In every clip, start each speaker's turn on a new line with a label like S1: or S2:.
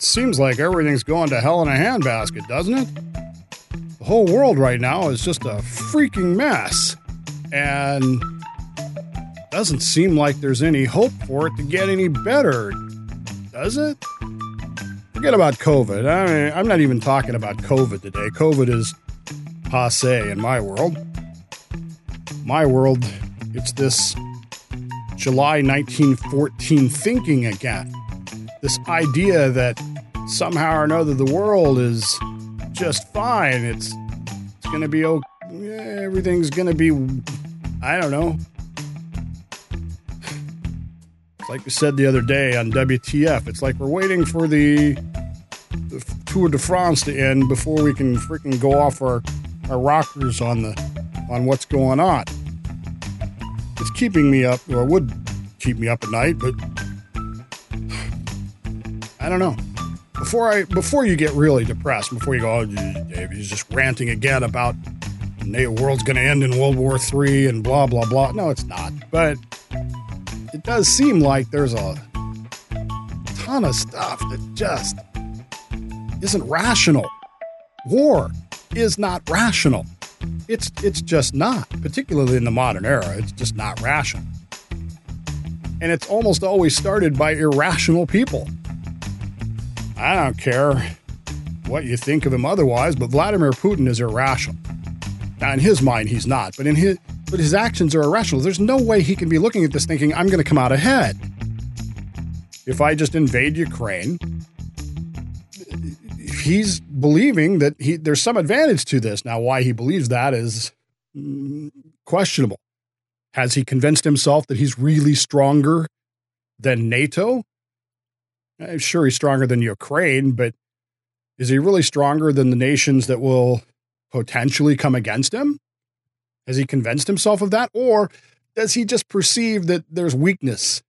S1: it seems like everything's going to hell in a handbasket, doesn't it? The whole world right now is just a freaking mess. And doesn't seem like there's any hope for it to get any better, does it? Forget about COVID. I mean, I'm not even talking about COVID today. COVID is passe in my world. My world, it's this July 1914 thinking again. This idea that somehow or another the world is just fine. It's it's going to be okay. Everything's going to be I don't know. Like we said the other day on WTF, it's like we're waiting for the, the Tour de France to end before we can freaking go off our, our rockers on the on what's going on. It's keeping me up, or would keep me up at night, but I don't know. Before I before you get really depressed, before you go, oh, Dave, he's just ranting again about the world's going to end in World War III and blah blah blah. No, it's not. But it does seem like there's a ton of stuff that just isn't rational. War is not rational. It's it's just not, particularly in the modern era. It's just not rational. And it's almost always started by irrational people. I don't care what you think of him otherwise, but Vladimir Putin is irrational. Now, in his mind, he's not, but in his but his actions are irrational. There's no way he can be looking at this thinking, I'm going to come out ahead. If I just invade Ukraine, he's believing that he, there's some advantage to this. Now, why he believes that is mm, questionable. Has he convinced himself that he's really stronger than NATO? I'm sure he's stronger than Ukraine, but is he really stronger than the nations that will potentially come against him? Has he convinced himself of that? Or does he just perceive that there's weakness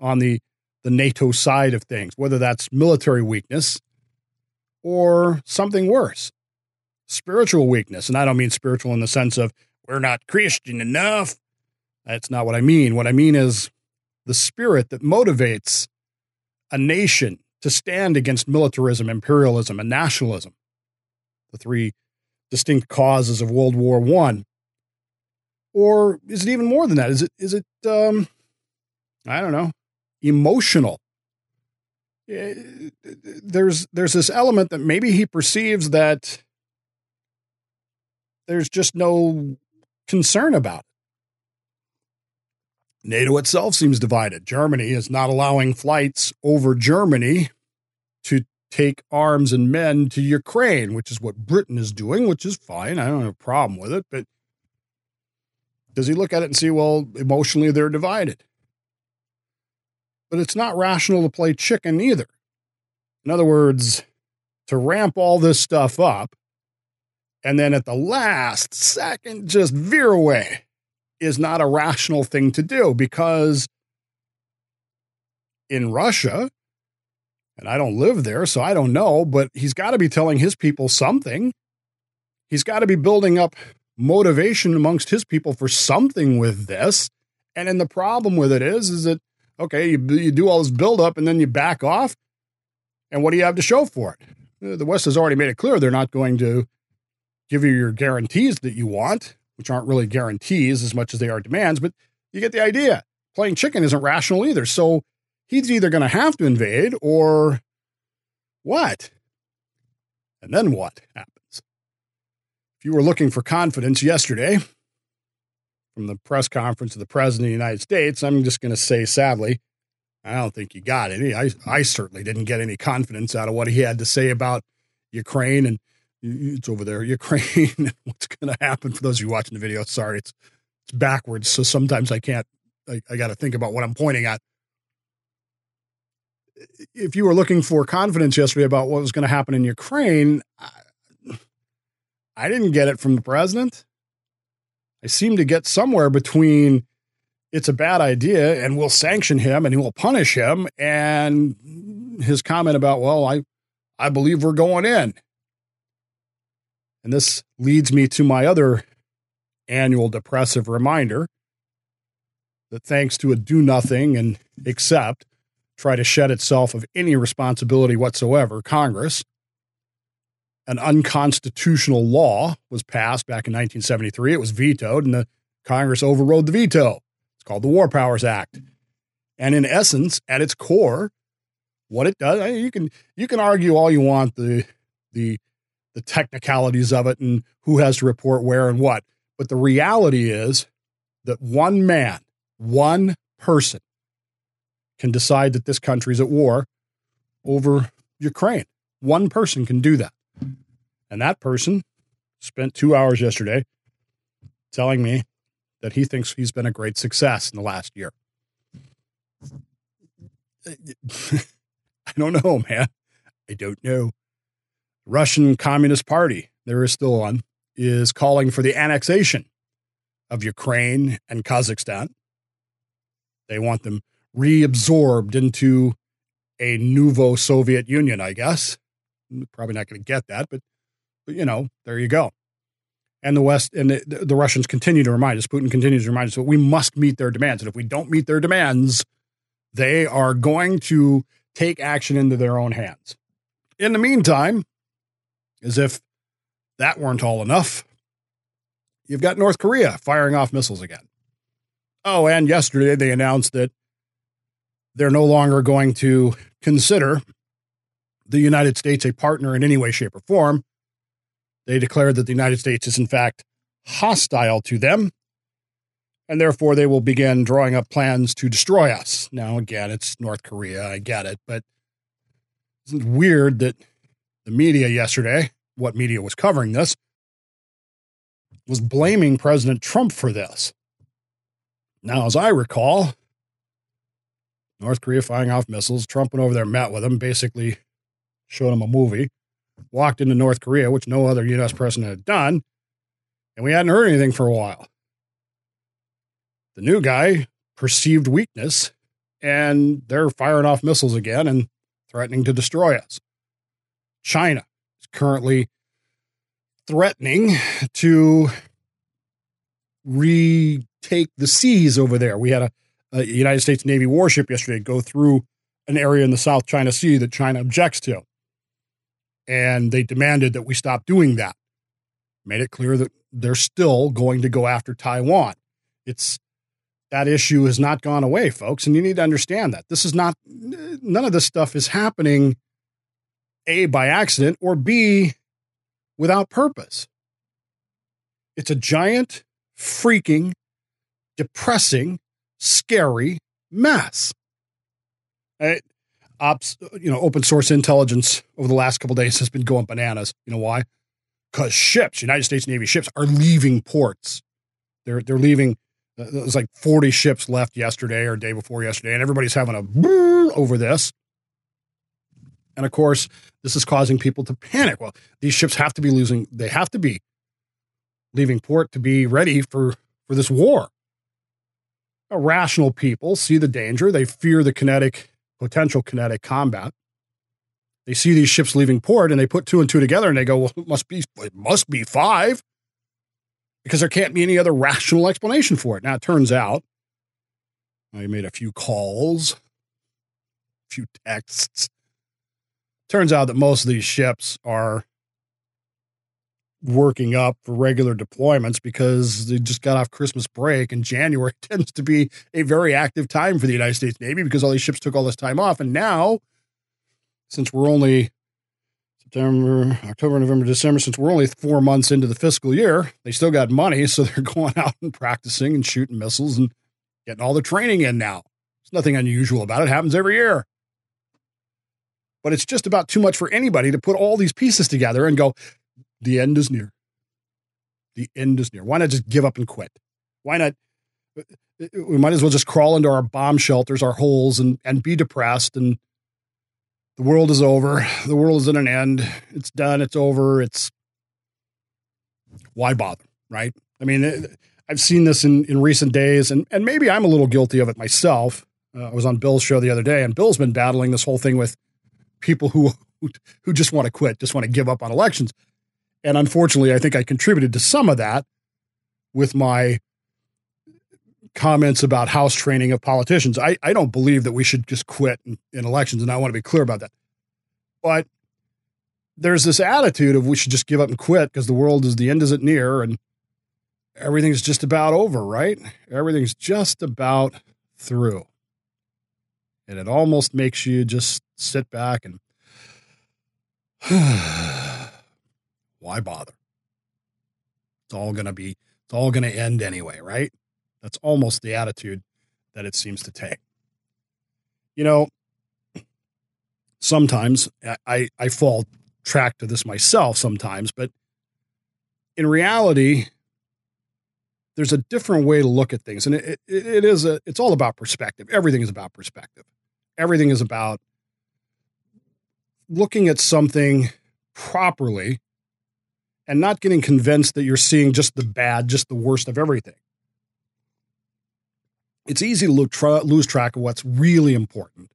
S1: on the, the NATO side of things, whether that's military weakness or something worse, spiritual weakness? And I don't mean spiritual in the sense of we're not Christian enough. That's not what I mean. What I mean is the spirit that motivates a nation to stand against militarism, imperialism, and nationalism, the three distinct causes of World War One or is it even more than that? Is it is it um I don't know, emotional? Eh, there's there's this element that maybe he perceives that there's just no concern about. NATO itself seems divided. Germany is not allowing flights over Germany to take arms and men to Ukraine, which is what Britain is doing, which is fine. I don't have a problem with it, but does he look at it and see, well, emotionally they're divided? But it's not rational to play chicken either. In other words, to ramp all this stuff up and then at the last second just veer away is not a rational thing to do because in Russia, and I don't live there, so I don't know, but he's got to be telling his people something. He's got to be building up motivation amongst his people for something with this. And then the problem with it is, is that okay, you, you do all this buildup and then you back off, and what do you have to show for it? Uh, the West has already made it clear they're not going to give you your guarantees that you want, which aren't really guarantees as much as they are demands, but you get the idea. Playing chicken isn't rational either. So he's either going to have to invade or what? And then what happens? If you were looking for confidence yesterday from the press conference of the President of the United States, I'm just going to say sadly, I don't think you got any. I, I certainly didn't get any confidence out of what he had to say about Ukraine and it's over there, Ukraine, what's going to happen. For those of you watching the video, sorry, it's it's backwards, so sometimes I can't. I, I got to think about what I'm pointing at. If you were looking for confidence yesterday about what was going to happen in Ukraine, I didn't get it from the president. I seem to get somewhere between it's a bad idea and we'll sanction him and we'll punish him and his comment about, well, I, I believe we're going in. And this leads me to my other annual depressive reminder that thanks to a do nothing and accept, try to shed itself of any responsibility whatsoever, Congress, an unconstitutional law was passed back in 1973. It was vetoed, and the Congress overrode the veto. It's called the War Powers Act. And in essence, at its core, what it does, you can you can argue all you want the the the technicalities of it and who has to report where and what. But the reality is that one man, one person can decide that this country's at war over Ukraine. One person can do that. And that person spent two hours yesterday telling me that he thinks he's been a great success in the last year. I don't know, man. I don't know. Russian Communist Party, there is still one, is calling for the annexation of Ukraine and Kazakhstan. They want them reabsorbed into a nouveau Soviet Union, I guess. Probably not going to get that, but, but, you know, there you go. And the West and the, the Russians continue to remind us, Putin continues to remind us that we must meet their demands. And if we don't meet their demands, they are going to take action into their own hands. In the meantime, as if that weren't all enough, you've got North Korea firing off missiles again. Oh, and yesterday they announced that they're no longer going to consider the United States a partner in any way, shape, or form. They declared that the United States is, in fact, hostile to them, and therefore they will begin drawing up plans to destroy us. Now, again, it's North Korea, I get it, but isn't it weird that the media yesterday, what media was covering this, was blaming President Trump for this. Now, as I recall, North Korea firing off missiles, Trump went over there, met with him, basically showed him a movie, walked into North Korea, which no other U.S. president had done, and we hadn't heard anything for a while. The new guy perceived weakness, and they're firing off missiles again and threatening to destroy us. China currently threatening to retake the seas over there. We had a, a, United States Navy warship yesterday go through an area in the South China Sea that China objects to. And they demanded that we stop doing that. Made it clear that they're still going to go after Taiwan. It's that issue has not gone away, folks, and you need to understand that. This is not none of this stuff is happening a by accident or b without purpose. It's a giant, freaking, depressing, scary mess. OSINT, you know, open source intelligence over the last couple days has been going bananas. You know why? Because ships, United States Navy ships, are leaving ports. They're they're leaving. Uh, there's like 40 ships left yesterday or day before yesterday, and everybody's having a over this. And of course, this is causing people to panic. Well, these ships have to be losing, they have to be leaving port to be ready for, for this war. Rational people see the danger. They fear the kinetic, potential kinetic combat. They see these ships leaving port and they put two and two together and they go, well, it must be, it must be five because there can't be any other rational explanation for it. Now, it turns out I made a few calls, a few texts, turns out that most of these ships are working up for regular deployments because they just got off Christmas break and January tends to be a very active time for the United States Navy because all these ships took all this time off. And now, since we're only September, October, November, December, since we're only four months into the fiscal year, they still got money. So they're going out and practicing and shooting missiles and getting all the training in now. There's nothing unusual about it. it happens every year but it's just about too much for anybody to put all these pieces together and go, the end is near. The end is near. Why not just give up and quit? Why not? We might as well just crawl into our bomb shelters, our holes, and, and be depressed. And the world is over. The world is at an end. It's done. It's over. It's why bother, right? I mean, I've seen this in, in recent days, and, and maybe I'm a little guilty of it myself. Uh, I was on Bill's show the other day, and Bill's been battling this whole thing with people who who just want to quit, just want to give up on elections. And unfortunately, I think I contributed to some of that with my comments about house training of politicians. I, I don't believe that we should just quit in, in elections, and I want to be clear about that. But there's this attitude of we should just give up and quit because the world is the end isn't near and everything's just about over, right? Everything's just about through. And it almost makes you just sit back and why bother? It's all going to be, it's all going to end anyway, right? That's almost the attitude that it seems to take. You know, sometimes I, I fall track to this myself sometimes, but in reality, there's a different way to look at things. And it, it, it is a, it's all about perspective. Everything is about perspective. Everything is about looking at something properly and not getting convinced that you're seeing just the bad, just the worst of everything. It's easy to lose track of what's really important.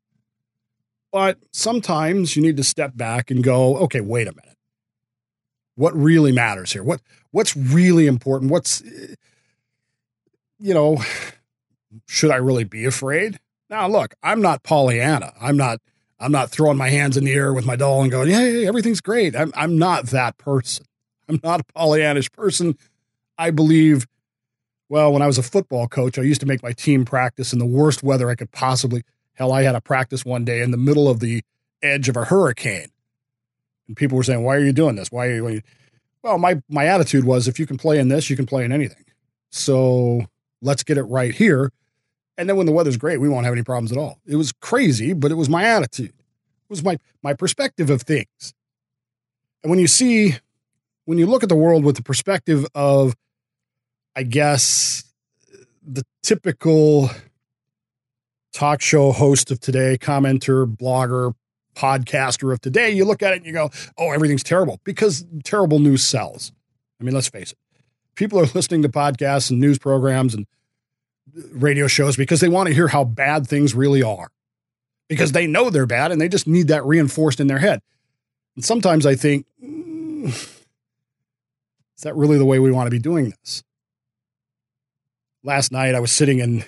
S1: But sometimes you need to step back and go, okay, wait a minute. What really matters here? What what's really important? What's eh, you know, should I really be afraid? Now, look, I'm not Pollyanna. I'm not I'm not throwing my hands in the air with my doll and going, "Yeah, everything's great." I'm I'm not that person. I'm not a Pollyannish person. I believe well, when I was a football coach, I used to make my team practice in the worst weather I could possibly. Hell, I had a practice one day in the middle of the edge of a hurricane. And people were saying, "Why are you doing this? Why are you?" Well, my my attitude was, if you can play in this, you can play in anything. So let's get it right here. And then when the weather's great, we won't have any problems at all. It was crazy, but it was my attitude. It was my my perspective of things. And when you see, when you look at the world with the perspective of, I guess, the typical talk show host of today, commenter, blogger, podcaster of today, you look at it and you go, oh, everything's terrible because terrible news sells. I mean, let's face it people are listening to podcasts and news programs and radio shows because they want to hear how bad things really are because they know they're bad and they just need that reinforced in their head. And sometimes I think, mm, is that really the way we want to be doing this? Last night I was sitting in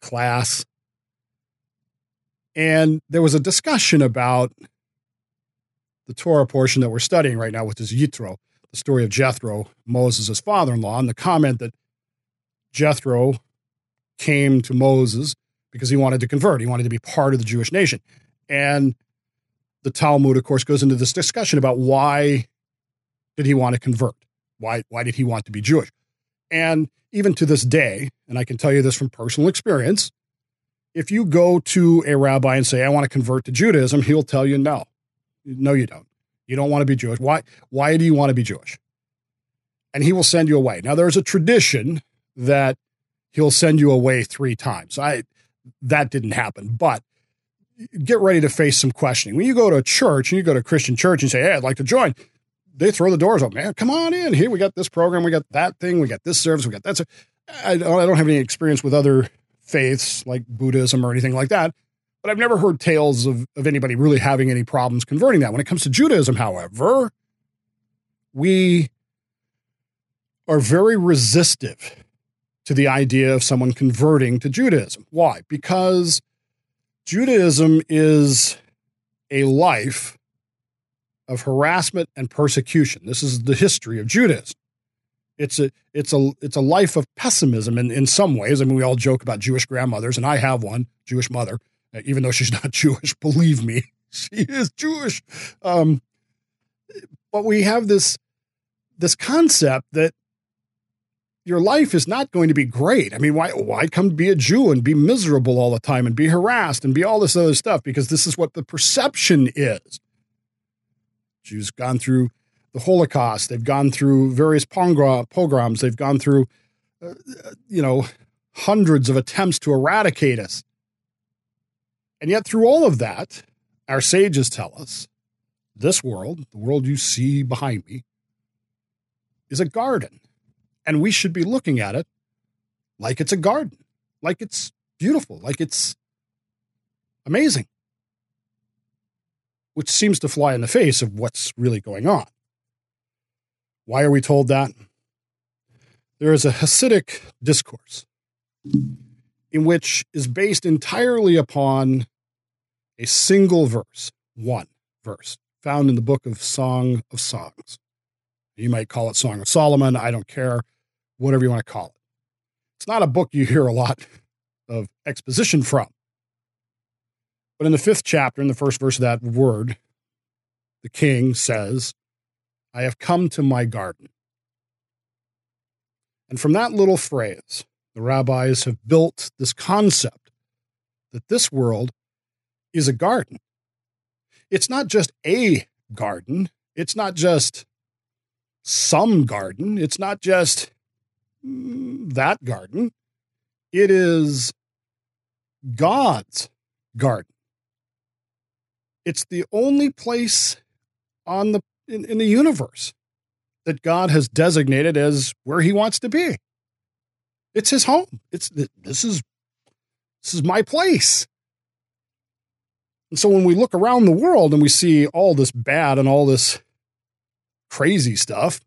S1: class and there was a discussion about the Torah portion that we're studying right now, which is Yitro the story of Jethro, Moses' father in law, and the comment that Jethro came to Moses because he wanted to convert. He wanted to be part of the Jewish nation. And the Talmud, of course, goes into this discussion about why did he want to convert? Why, why did he want to be Jewish? And even to this day, and I can tell you this from personal experience, if you go to a rabbi and say, I want to convert to Judaism, he'll tell you no. No, you don't. You don't want to be Jewish. Why, why do you want to be Jewish? And he will send you away. Now, there's a tradition that he'll send you away three times. I that didn't happen, but get ready to face some questioning. When you go to a church and you go to a Christian church and say, Hey, I'd like to join, they throw the doors open. Man, come on in. Here we got this program, we got that thing, we got this service, we got that. I don't, I don't have any experience with other faiths like Buddhism or anything like that. But I've never heard tales of, of anybody really having any problems converting that. When it comes to Judaism, however, we are very resistive to the idea of someone converting to Judaism. Why? Because Judaism is a life of harassment and persecution. This is the history of Judaism. It's a it's a it's a life of pessimism in, in some ways. I mean, we all joke about Jewish grandmothers, and I have one, Jewish mother even though she's not Jewish. Believe me, she is Jewish. Um, but we have this this concept that your life is not going to be great. I mean, why why come to be a Jew and be miserable all the time and be harassed and be all this other stuff? Because this is what the perception is. Jews gone through the Holocaust. They've gone through various pogroms. They've gone through, uh, you know, hundreds of attempts to eradicate us. And yet, through all of that, our sages tell us this world, the world you see behind me, is a garden. And we should be looking at it like it's a garden, like it's beautiful, like it's amazing, which seems to fly in the face of what's really going on. Why are we told that? There is a Hasidic discourse in which is based entirely upon a single verse, one verse, found in the book of Song of Songs. You might call it Song of Solomon. I don't care, whatever you want to call it. It's not a book you hear a lot of exposition from. But in the fifth chapter, in the first verse of that word, the king says, I have come to my garden. And from that little phrase, the rabbis have built this concept that this world is a garden. It's not just a garden, it's not just some garden, it's not just that garden. It is God's garden. It's the only place on the in, in the universe that God has designated as where he wants to be. It's his home. It's this is this is my place. And so when we look around the world and we see all this bad and all this crazy stuff,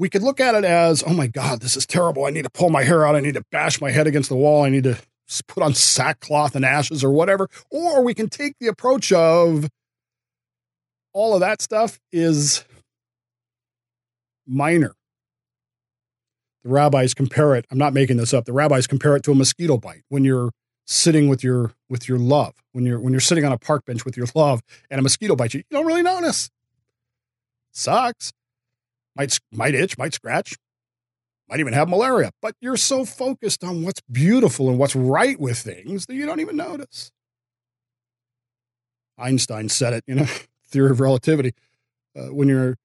S1: we could look at it as, oh my God, this is terrible. I need to pull my hair out. I need to bash my head against the wall. I need to put on sackcloth and ashes or whatever. Or we can take the approach of all of that stuff is minor. The rabbis compare it, I'm not making this up. The rabbis compare it to a mosquito bite when you're sitting with your with your love, when you're when you're sitting on a park bench with your love and a mosquito bites you, you don't really notice. Sucks. Might might itch, might scratch, might even have malaria, but you're so focused on what's beautiful and what's right with things that you don't even notice. Einstein said it, you know, theory of relativity. Uh, when you're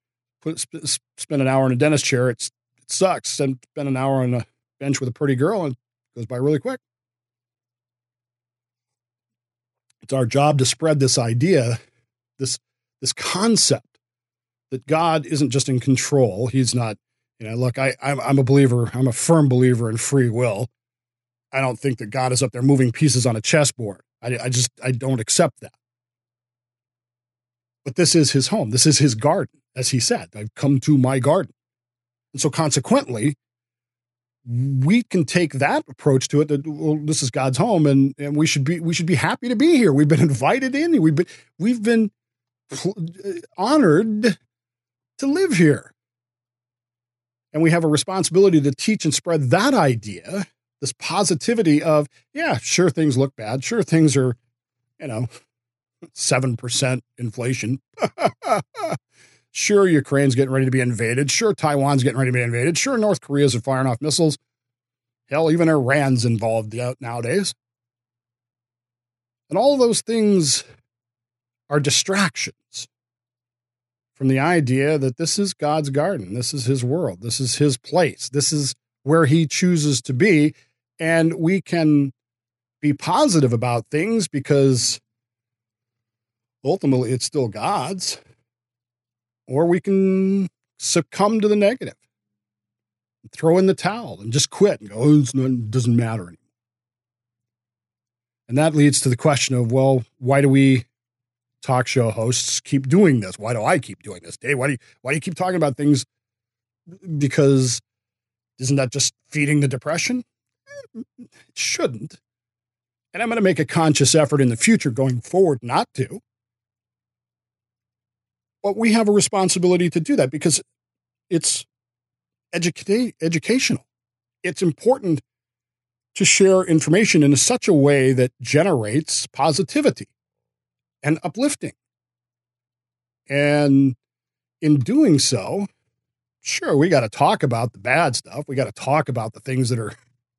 S1: put, sp- spend an hour in a dentist chair, it sucks. And spend an hour on a bench with a pretty girl and it goes by really quick. It's our job to spread this idea, this this concept that God isn't just in control. He's not, you know, look, I I'm, I'm a believer, I'm a firm believer in free will. I don't think that God is up there moving pieces on a chessboard. I, I just I don't accept that. But this is his home. This is his garden, as he said. I've come to my garden. And so consequently, we can take that approach to it that well, this is God's home and, and we should be we should be happy to be here. We've been invited in. We've been we've been uh, honored to live here. And we have a responsibility to teach and spread that idea, this positivity of, yeah, sure things look bad. Sure things are, you know, 7% inflation. Sure, Ukraine's getting ready to be invaded. Sure, Taiwan's getting ready to be invaded. Sure, North Korea's firing off missiles. Hell, even Iran's involved nowadays. And all those things are distractions from the idea that this is God's garden. This is his world. This is his place. This is where he chooses to be. And we can be positive about things because ultimately it's still God's or we can succumb to the negative, throw in the towel and just quit and go, oh, it doesn't matter anymore. And that leads to the question of, well, why do we talk show hosts keep doing this? Why do I keep doing this? Dave, why do you, why do you keep talking about things? Because isn't that just feeding the depression? Eh, it shouldn't. And I'm going to make a conscious effort in the future going forward not to. But we have a responsibility to do that because it's educa- educational. It's important to share information in such a way that generates positivity and uplifting. And in doing so, sure, we got to talk about the bad stuff. We got to talk about the things that are,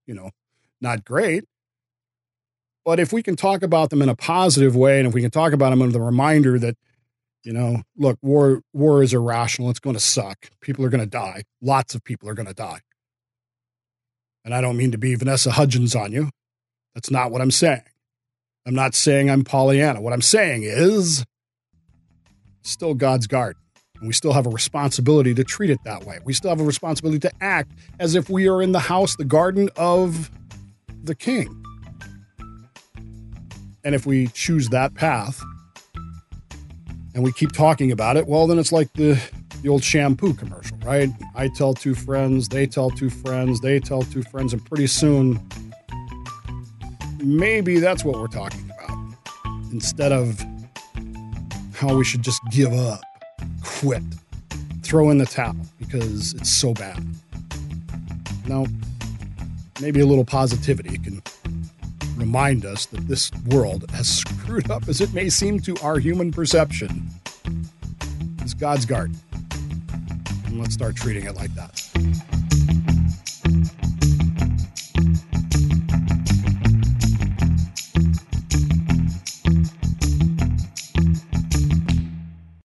S1: you know, not great. But if we can talk about them in a positive way, and if we can talk about them with a reminder that you know, look, war war is irrational. It's going to suck. People are going to die. Lots of people are going to die. And I don't mean to be Vanessa Hudgens on you. That's not what I'm saying. I'm not saying I'm Pollyanna. What I'm saying is still God's garden. And we still have a responsibility to treat it that way. We still have a responsibility to act as if we are in the house, the garden of the king. And if we choose that path, and we keep talking about it, well, then it's like the, the old shampoo commercial. right? I tell two friends, they tell two friends, they tell two friends, and pretty soon, maybe that's what we're talking about. Instead of how we should just give up, quit, throw in the towel because it's so bad. No, maybe a little positivity can remind us that this world, as screwed up as it may seem to our human perception, is God's garden. And let's start treating it like that.